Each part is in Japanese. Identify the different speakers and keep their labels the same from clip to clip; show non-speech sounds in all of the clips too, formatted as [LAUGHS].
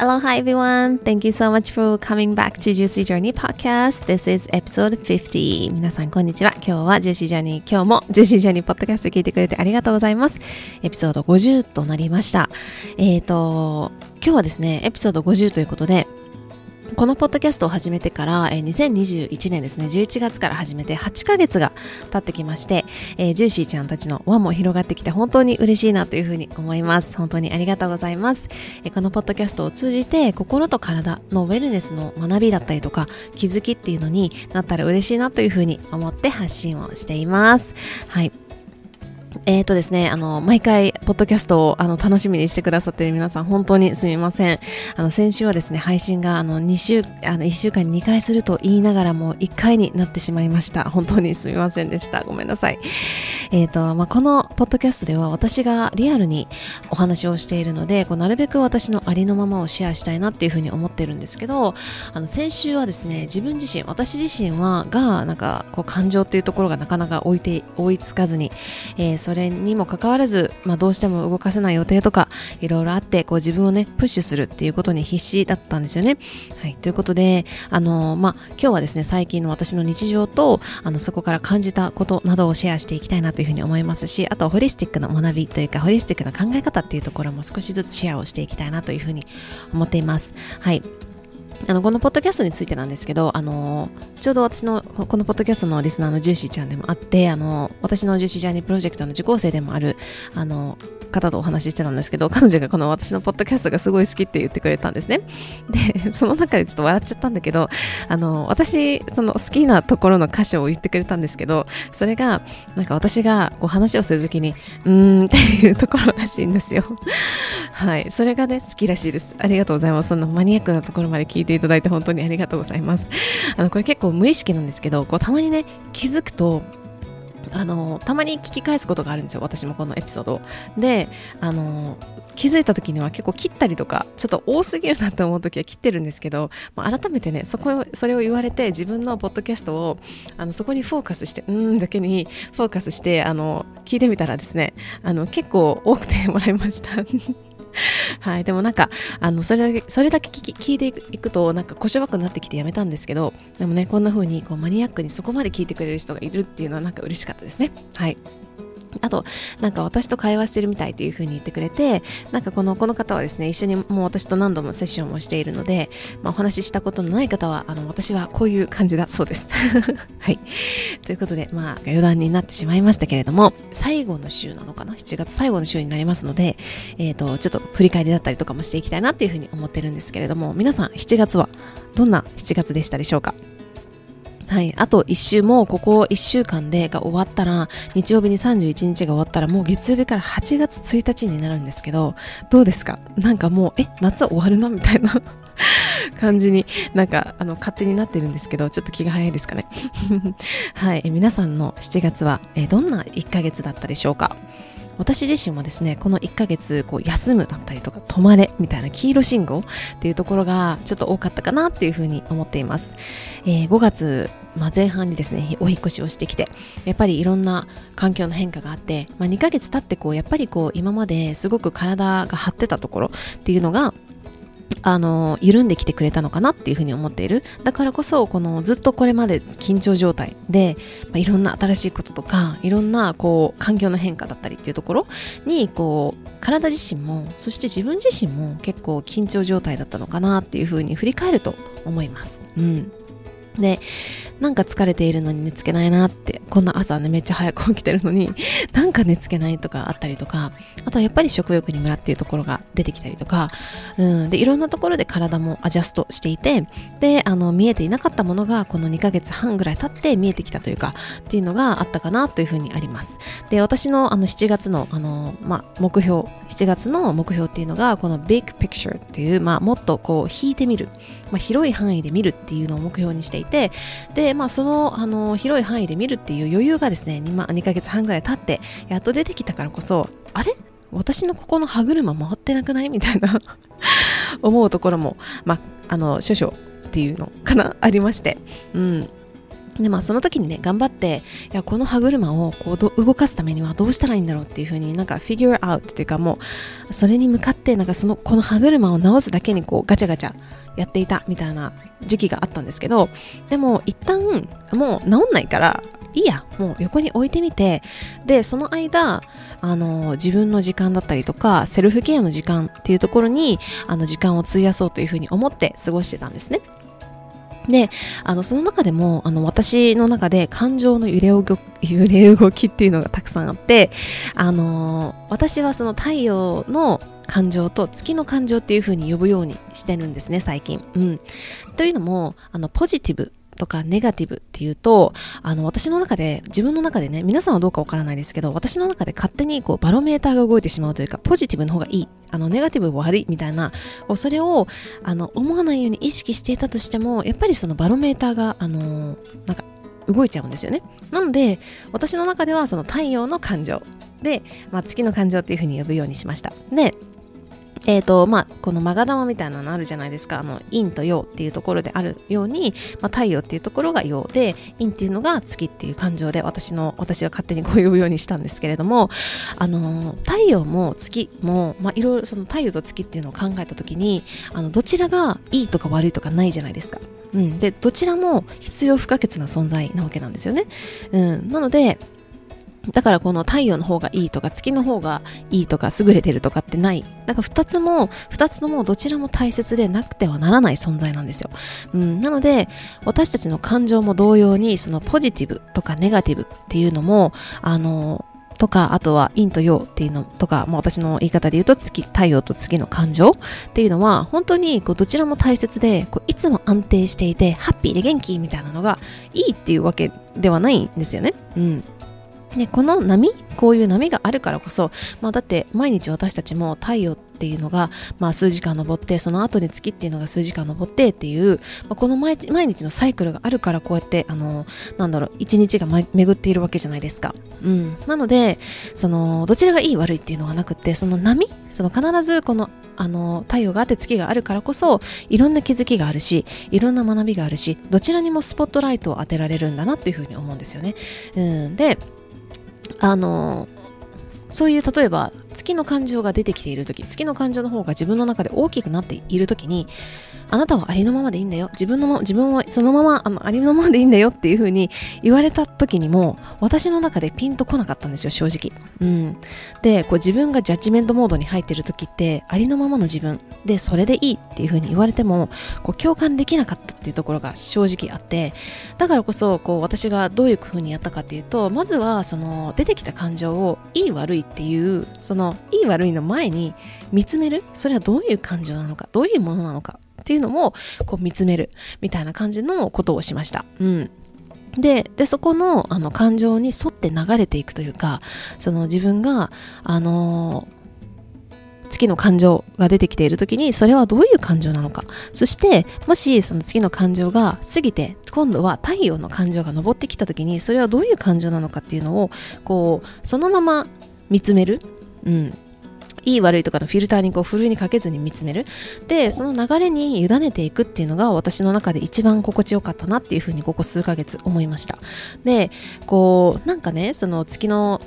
Speaker 1: Aloha everyone! Thank you so much for coming back to Juicy Journey Podcast. This is episode 50. 皆さんこんにちは。今日は Juicy Journey、今日も Juicy Journey Podcast 聞いてくれてありがとうございます。エピソード50となりました。えっ、ー、と、今日はですね、エピソード50ということで、このポッドキャストを始めてから、えー、2021年ですね、11月から始めて8ヶ月が経ってきまして、えー、ジューシーちゃんたちの輪も広がってきて本当に嬉しいなというふうに思います。本当にありがとうございます。えー、このポッドキャストを通じて心と体のウェルネスの学びだったりとか気づきっていうのになったら嬉しいなというふうに思って発信をしています。はい。え、ー、とですね、あの、毎回、ポッドキャストをあの楽しみにしてくださっている皆さん、本当にすみません。あの、先週はですね、配信が、あの、2週、あの、1週間に2回すると言いながらも、1回になってしまいました。本当にすみませんでした。ごめんなさい。え、ー、と、まあ、このポッドキャストでは、私がリアルにお話をしているので、こうなるべく私のありのままをシェアしたいなっていうふうに思ってるんですけど、あの、先週はですね、自分自身、私自身は、が、なんか、こう、感情っていうところがなかなか追いて、追いつかずに、えー、それにもかかわらず、まあ、どうしても動かせない予定とかいろいろあってこう自分をねプッシュするっていうことに必死だったんですよね。はい、ということであの、まあ、今日はですね最近の私の日常とあのそこから感じたことなどをシェアしていきたいなというふうに思いますしあとはホリスティックな学びというかホリスティックな考え方っていうところも少しずつシェアをしていきたいなというふうに思っています。はいあのこのポッドキャストについてなんですけど、あのちょうど私のこのポッドキャストのリスナーのジューシーちゃんでもあってあの私の Juicy Journey Project の受講生でもあるあの方とお話ししてたんですけど、彼女がこの私のポッドキャストがすごい好きって言ってくれたんですね。で、その中でちょっと笑っちゃったんだけど、あの、私、その好きなところの箇所を言ってくれたんですけど、それが、なんか私がこう話をするときに、うーんっていうところらしいんですよ。はい。それがね、好きらしいです。ありがとうございます。そのマニアックなところまで聞いていただいて本当にありがとうございます。あの、これ結構無意識なんですけど、こうたまにね、気づくと、あのたまに聞き返すことがあるんですよ。私もこのエピソードであの気づいた時には結構切ったりとかちょっと多すぎるなって思う時は切ってるんですけど、まあ、改めてねそこそれを言われて自分のポッドキャストをあのそこにフォーカスしてうんだけにフォーカスしてあの聞いてみたらですねあの結構多くてもらいました。[LAUGHS] はい、でもなんか、あの、それだけ、それだけ聞き聞いていくと、なんか腰ばくなってきてやめたんですけど、でもね、こんな風にこうマニアックにそこまで聞いてくれる人がいるっていうのはなんか嬉しかったですね。はい。あと、なんか私と会話してるみたいっていう風に言ってくれて、なんかこの、この方はですね、一緒にもう私と何度もセッションをしているので、まあ、お話ししたことのない方は、あの、私はこういう感じだそうです。[LAUGHS] はい。ということで、まあ、余談になってしまいましたけれども、最後の週なのかな ?7 月最後の週になりますので、えっ、ー、と、ちょっと振り返りだったりとかもしていきたいなっていう風に思ってるんですけれども、皆さん7月はどんな7月でしたでしょうか？はい、あと1週もここ1週間でが終わったら日曜日に31日が終わったらもう月曜日から8月1日になるんですけどどうですか？なんかもうえ夏終わるなみたいな [LAUGHS] 感じになんかあの勝手になってるんですけどちょっと気が早いですかね？[LAUGHS] はい。皆さんの7月はえどんな1ヶ月だったでしょうか？私自身もですねこの1ヶ月こう休むだったりとか止まれみたいな黄色信号っていうところがちょっと多かったかなっていうふうに思っています、えー、5月まあ、前半にですねお引越しをしてきてやっぱりいろんな環境の変化があって、まあ、2ヶ月経ってこうやっぱりこう今まですごく体が張ってたところっていうのがあの緩んできてくれたのかなっていうふうに思っているだからこそこのずっとこれまで緊張状態で、まあ、いろんな新しいこととかいろんなこう環境の変化だったりっていうところにこう体自身もそして自分自身も結構緊張状態だったのかなっていうふうに振り返ると思います。うんで、なんか疲れているのに寝つけないなって、こんな朝ね、めっちゃ早く起きてるのに、[LAUGHS] なんか寝つけないとかあったりとか、あとはやっぱり食欲にムラっていうところが出てきたりとか、うん、で、いろんなところで体もアジャストしていて、で、あの、見えていなかったものが、この2ヶ月半ぐらい経って見えてきたというか、っていうのがあったかなというふうにあります。で、私のあの7月の、あの、まあ、目標、7月の目標っていうのが、この Big Picture っていう、まあ、もっとこう、引いてみる、まあ、広い範囲で見るっていうのを目標にしていて、で、まあ、そのあの広い範囲で見るっていう余裕がですね 2, 2ヶ月半ぐらい経ってやっと出てきたからこそあれ？私のここの歯車回ってなくない？みたいな [LAUGHS] 思うところも、まあ、あの少々っていうのかな？ありまして、うん、でまあその時にね頑張っていやこの歯車をこう動かすためにはどうしたらいいんだろうっていう風になんか figure out っていうかもうそれに向かってなんかそのこの歯車を直すだけにこうガチャガチャやっていたみたいな時期があったんですけどでも一旦もう治んないからいいやもう横に置いてみてでその間あの自分の時間だったりとかセルフケアの時間っていうところにあの時間を費やそうというふうに思って過ごしてたんですね。で、あの、その中でも、あの、私の中で感情の揺れ動き、[LAUGHS] 揺れ動きっていうのがたくさんあって、あの、私はその太陽の感情と月の感情っていうふうに呼ぶようにしてるんですね、最近。うん。というのも、あの、ポジティブとかネガティブっていうと、あの、私の中で、自分の中でね、皆さんはどうかわからないですけど、私の中で勝手にこう、バロメーターが動いてしまうというか、ポジティブの方がいい、あの、ネガティブは悪いみたいな、それを、あの、思わないように意識していたとしても、やっぱりそのバロメーターが、あの、なんか、動いちゃうんですよね。なので、私の中ではその太陽の感情で、まあ、月の感情っていうふうに呼ぶようにしました。で、えーとまあ、このマガ玉みたいなのあるじゃないですかあの陰と陽っていうところであるように、まあ、太陽っていうところが陽で陰っていうのが月っていう感情で私の私は勝手にこう呼ぶようにしたんですけれども、あの太陽も月も、まあ、いろいろその太陽と月っていうのを考えた時にあのどちらがいいとか悪いとかないじゃないですか。うん、でどちらも必要不可欠な存在なわけなんですよね。うん、なのでだからこの太陽の方がいいとか月の方がいいとか優れてるとかってない。だから二つも、二つともどちらも大切でなくてはならない存在なんですよ。うん、なので、私たちの感情も同様に、そのポジティブとかネガティブっていうのも、あの、とか、あとは陰と陽っていうのとか、まあ、私の言い方で言うと月、太陽と月の感情っていうのは、本当にこうどちらも大切で、こういつも安定していて、ハッピーで元気みたいなのがいいっていうわけではないんですよね。うん。でこの波こういう波があるからこそ、まあ、だって毎日私たちも太陽っていうのが、まあ、数時間昇ってその後に月っていうのが数時間昇ってっていう、まあ、この毎日のサイクルがあるからこうやってあのなんだろう一日が巡っているわけじゃないですか、うん、なのでそのどちらがいい悪いっていうのがなくてその波その必ずこのあの太陽があって月があるからこそいろんな気づきがあるしいろんな学びがあるしどちらにもスポットライトを当てられるんだなっていうふうに思うんですよね、うん、であのそういう例えば月の感情が出てきている時月の感情の方が自分の中で大きくなっている時にあなたはありのままでいいんだよ。自分の自分はそのままあのありのままでいいんだよ。っていう風に言われた時にも私の中でピンとこなかったんですよ正直、うん、でこう自分がジャッジメントモードに入ってる時ってありのままの自分。でそれでいいっていう風に言われてもこう共感できなかったっていうところが正直あって。だからこそこう私がどういう風にやったかっていうとまずはその出てきた感情をいい悪いっていうそのいい悪いの前に見つめる？それはどういう感情なのか？どういうものなのか？っていうのもこう見つめるみたいな感じのことをしました。うん。ででそこのあの感情に沿って流れていくというかその自分があの月の感情が出てきている時にそれはどういう感情なのか？そしてもしその月の感情が過ぎて今度は太陽の感情が昇ってきた時にそれはどういう感情なのかっていうのをこうそのまま見つめる、うん、いい悪いとかのフィルターにこうふるいにかけずに見つめる。でその流れに委ねていくっていうのが私の中で一番心地よかったなっていうふうにここ数ヶ月思いました。でこうなんかねその月の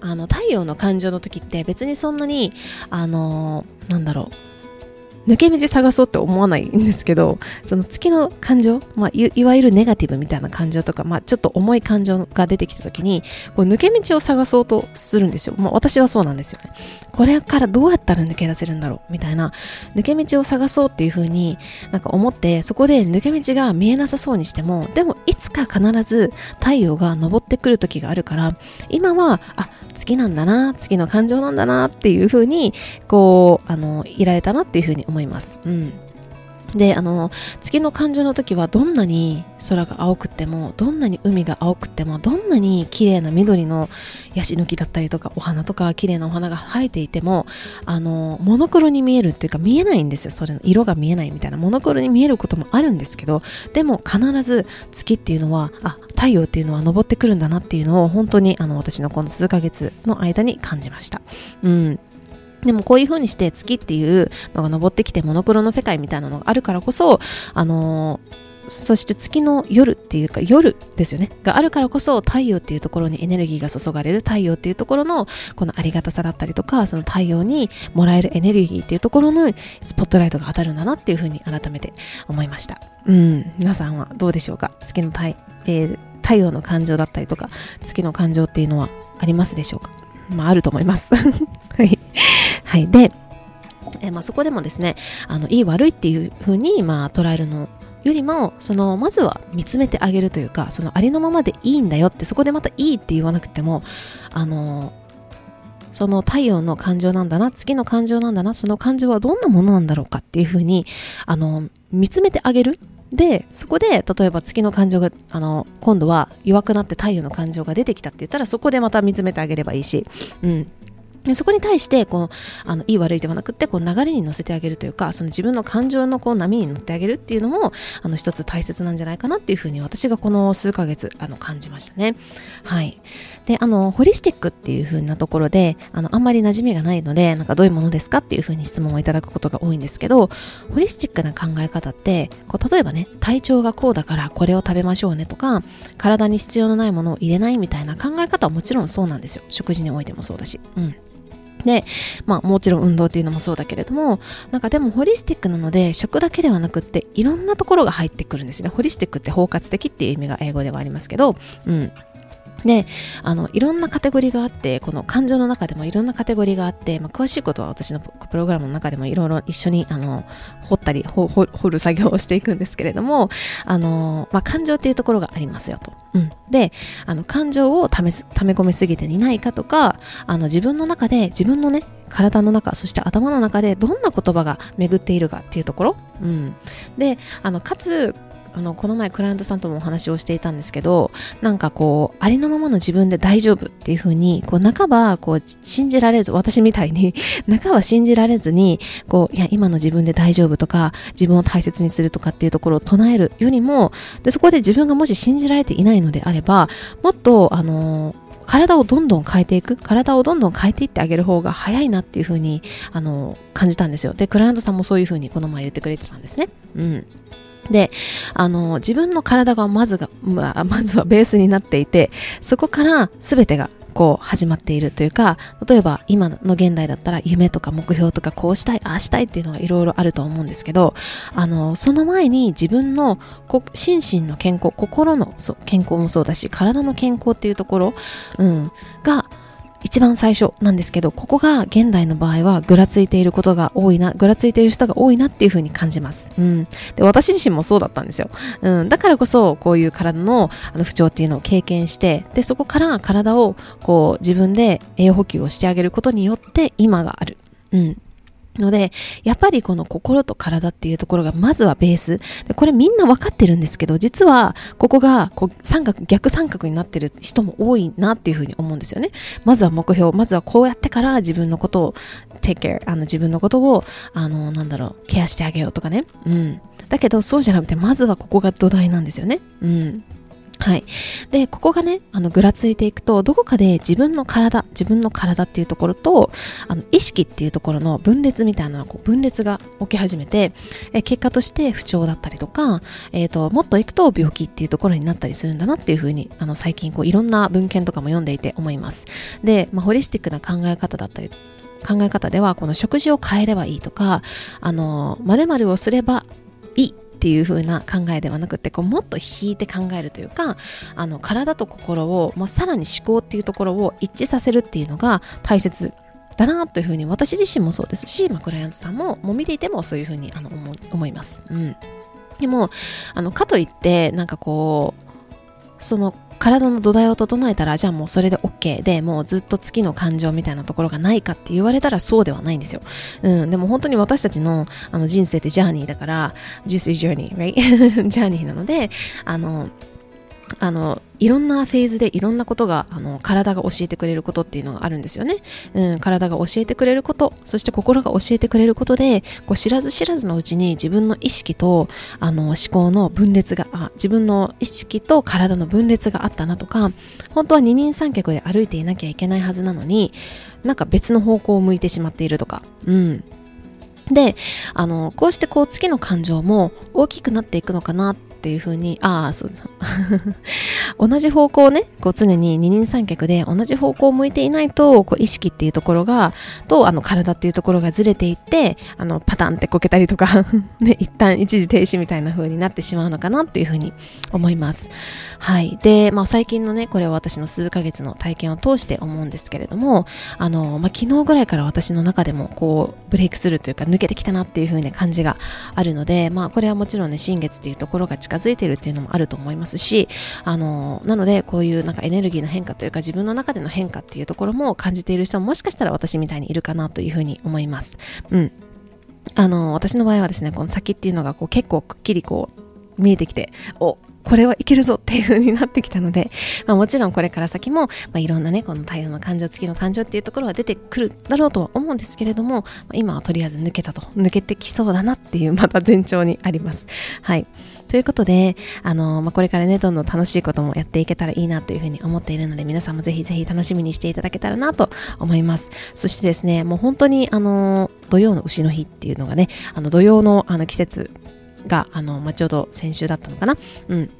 Speaker 1: あの太陽の感情の時って別にそんなにあのなんだろう。抜け道探そうって思わないんですけどその月の感情、まあ、いわゆるネガティブみたいな感情とか、まあ、ちょっと重い感情が出てきた時にこう抜け道を探そうとするんですよ、まあ、私はそうなんですよね。これからどうやったら抜け出せるんだろうみたいな抜け道を探そうっていう風になんか思ってそこで抜け道が見えなさそうにしてもでもいつか必ず太陽が昇ってくる時があるから今はあ月なんだな月の感情なんだなっていう風にこうあのいられたなっていう風に思思います。うんであの月の感情の時はどんなに空が青くてもどんなに海が青くてもどんなに綺麗な緑のヤシの木だったりとかお花とか綺麗なお花が生えていてもあのモノクロに見えるっていうか見えないんですよそれの色が見えないみたいなモノクロに見えることもあるんですけどでも必ず月っていうのはあ太陽っていうのは昇ってくるんだなっていうのを本当にあの私のこの数ヶ月の間に感じました。うんでもこういう風にして月っていうのが昇ってきてモノクロの世界みたいなのがあるからこそ、あのーそして月の夜っていうか夜ですよね。があるからこそ太陽っていうところにエネルギーが注がれる太陽っていうところのこのありがたさだったりとかその太陽にもらえるエネルギーっていうところのスポットライトが当たるんだなっていうふうに改めて思いました。うん。皆さんはどうでしょうか？月の太,、えー、太陽の感情だったりとか月の感情っていうのはありますでしょうか？まああると思います。[LAUGHS] はい、はい、でえまあ、そこでもですねあのいい悪いっていうふうに、まあ、捉えるのよりもそのまずは見つめてあげるというかそのありのままでいいんだよってそこでまたいいって言わなくてもあのその太陽の感情なんだな月の感情なんだなその感情はどんなものなんだろうかっていうふうにあの見つめてあげるでそこで例えば月の感情があの今度は弱くなって太陽の感情が出てきたって言ったらそこでまた見つめてあげればいいし、うん、でそこに対してこうあのいい悪いではなくてこう流れに乗せてあげるというかその自分の感情のこう波に乗ってあげるっていうのもあの一つ大切なんじゃないかなっていうふうに私がこの数ヶ月あの感じましたね。はい、であのホリスティックっていう風なところであのあんまり馴染みがないのでなんかどういうものですかっていう風に質問をいただくことが多いんですけどホリスティックな考え方ってこう例えばね体調がこうだからこれを食べましょうねとか体に必要のないものを入れないみたいな考え方はもちろんそうなんですよ食事においてもそうだし。うんで、まあもちろん運動っていうのもそうだけれども、なんかでもホリスティックなので食だけではなくっていろんなところが入ってくるんですね。ホリスティックって包括的っていう意味が英語ではありますけど、うん。であのいろんなカテゴリーがあってこの感情の中でもいろんなカテゴリーがあって、まあ、詳しいことは私のプログラムの中でもいろいろ一緒にあの掘ったり掘る作業をしていくんですけれどもあの、まあ、感情っていうところがありますよと。うん、であの感情をためため込みすぎていないかとかあの自分の中で自分のね体の中そして頭の中でどんな言葉が巡っているかっていうところ、うん、であのかつあのこの前クライアントさんともお話をしていたんですけどなんかこうありのままの自分で大丈夫っていう風にこう半ばこう信じられず私みたいに [LAUGHS] 半ば信じられずにこういや今の自分で大丈夫とか自分を大切にするとかっていうところを唱えるよりもでそこで自分がもし信じられていないのであればもっとあの体をどんどん変えていく体をどんどん変えていってあげる方が早いなっていう風にあに感じたんですよ。でクライアントさんもそういう風にこの前言ってくれてたんですね。うん。で、あの、自分の体がまずが、まあ、まずはベースになっていて、そこから全てがこう始まっているというか、例えば今の現代だったら夢とか目標とかこうしたい、ああしたいっていうのがいろいろあると思うんですけど、あの、その前に自分の心身の健康、心の健康もそうだし、体の健康っていうところ、うん、が、一番最初なんですけど、ここが現代の場合はぐらついていることが多いな、ぐらついている人が多いなっていうふうに感じます。うん。で、私自身もそうだったんですよ。うん。だからこそ、こういう体のあの不調っていうのを経験して、で、そこから体をこう自分で栄養補給をしてあげることによって今がある。うん。ので、やっぱりこの心と体っていうところがまずはベース。でこれみんな分かってるんですけど、実はここがこう三角、逆三角になってる人も多いなっていうふうに思うんですよね。まずは目標、まずはこうやってから自分のことを take care、あの自分のことを、あの、なんだろう、ケアしてあげようとかね。うん。だけどそうじゃなくて、まずはここが土台なんですよね。うん。はい。で、ここがね、あの、ぐらついていくと、どこかで自分の体、自分の体っていうところと、あの、意識っていうところの分裂みたいな、こう、分裂が起き始めて、え結果として不調だったりとか、えっ、ー、と、もっといくと病気っていうところになったりするんだなっていうふうに、あの、最近、こう、いろんな文献とかも読んでいて思います。で、まあ、ホリスティックな考え方だったり、考え方では、この食事を変えればいいとか、あの、〇〇をすればいいっていう風な考えではなくてこうもっと引いて考えるというかあの体と心を、まあ、さらに思考っていうところを一致させるっていうのが大切だなというふうに私自身もそうですし、まあ、クライアントさんももう見ていてもそういうふうにあの思思います。うん、でもあのかといってなんかこうその体の土台を整えたらじゃあもうそれで OK でもうずっと月の感情みたいなところがないかって言われたらそうではないんですよ、うん、でも本当に私たちのあの人生ってジャーニーだから Juicy Journey right? [LAUGHS] ジャーニーなのであのあのいろんなフェーズでいろんなことがあの体が教えてくれることっていうのがあるんですよね、うん、体が教えてくれることそして心が教えてくれることでこう知らず知らずのうちに自分の意識とあの思考の分裂があ自分の意識と体の分裂があったなとか本当は二人三脚で歩いていなきゃいけないはずなのになんか別の方向を向いてしまっているとか、うん、であのこうしてこう月の感情も大きくなっていくのかなってっていうふうにああそう [LAUGHS] 同じ方向をねこう常に二人三脚で同じ方向を向いていないとこう意識っていうところがとあの体っていうところがずれていってあのパタンってこけたりとか [LAUGHS] ね、一旦一時停止みたいな風になってしまうのかなっていうふうに思います。はい。で、まあ、最近のねこれは私の数ヶ月の体験を通して思うんですけれどもあの、まあ、昨日ぐらいから私の中でもこうブレイクするというか抜けてきたなっていう風な感じがあるので、まあ、これはもちろんね新月っていうところが近づいてるっていうのもあると思いますしあのなのでこういうなんかエネルギーの変化というか自分の中での変化っていうところも感じている人ももしかしたら私みたいにいるかなというふうに思います。うん。あの、私の場合はですね、この先っていうのがこう結構くっきりこう見えてきて、お、これはいけるぞっていう風になってきたので、まあ、もちろんこれから先も、まあ、いろんなね、この太陽の感情付きの感情っていうところは出てくるだろうとは思うんですけれども、まあ、今はとりあえず抜けたと、抜けてきそうだなっていう、また前兆にあります。はい。ということで、あの、まあ、これからね、どんどん楽しいこともやっていけたらいいなというふうに思っているので、皆さんもぜひぜひ楽しみにしていただけたらなと思います。そしてですね、もう本当に、あの、土曜の牛の日っていうのがね、あの、土曜のあの季節が、あの、まあ、ちょうど先週だったのかな。うん。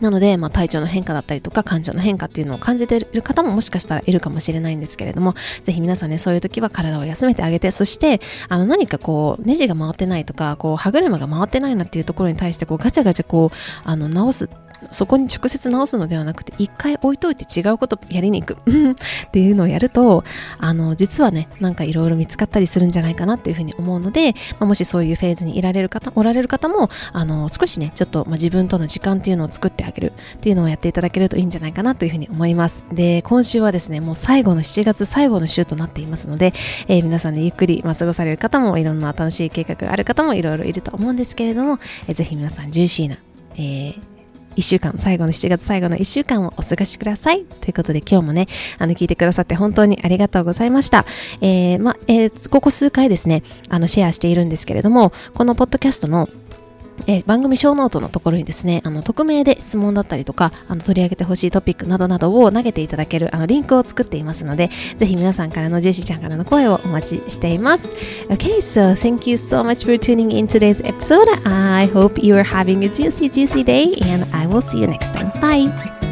Speaker 1: なので、まあ、体調の変化だったりとか感情の変化っていうのを感じている方ももしかしたらいるかもしれないんですけれどもぜひ皆さんねそういう時は体を休めてあげてそしてあの何かこうネジが回ってないとかこう歯車が回ってないなっていうところに対してこうガチャガチャこうあの直すそこに直接直すのではなくて一回置いといて違うことやりに行く。[LAUGHS] っていうのをやるとあの実はねなんかいろいろ見つかったりするんじゃないかなっていうふうに思うので、まあ、もしそういうフェーズにいられる方おられる方もあの少しねちょっと、まあ、自分との時間っていうのを作ってあげる。っていうのをやっていただけるといいんじゃないかなというふうに思います。で今週はですねもう最後の7月最後の週となっていますので、えー、皆さんねゆっくり、まあ、過ごされる方もいろんな楽しい計画がある方もいろいろいると思うんですけれども、えー、ぜひ皆さんジューシーな、えー1週間、最後の7月最後の1週間をお過ごしください。ということで今日もね、あの聞いてくださって本当にありがとうございました。えー、ま、えー、ここ数回ですね、あのシェアしているんですけれども、このポッドキャストのえー、番組ショーノートのところにですね、あの匿名で質問だったりとか、あの取り上げてほしいトピックなどなどを投げていただけるあのリンクを作っていますので、ぜひ皆さんからのジューシーちゃんからの声をお待ちしています。Okay, so thank you so much for tuning in today's episode. I hope you are having a juicy, juicy day and I will see you next time. Bye!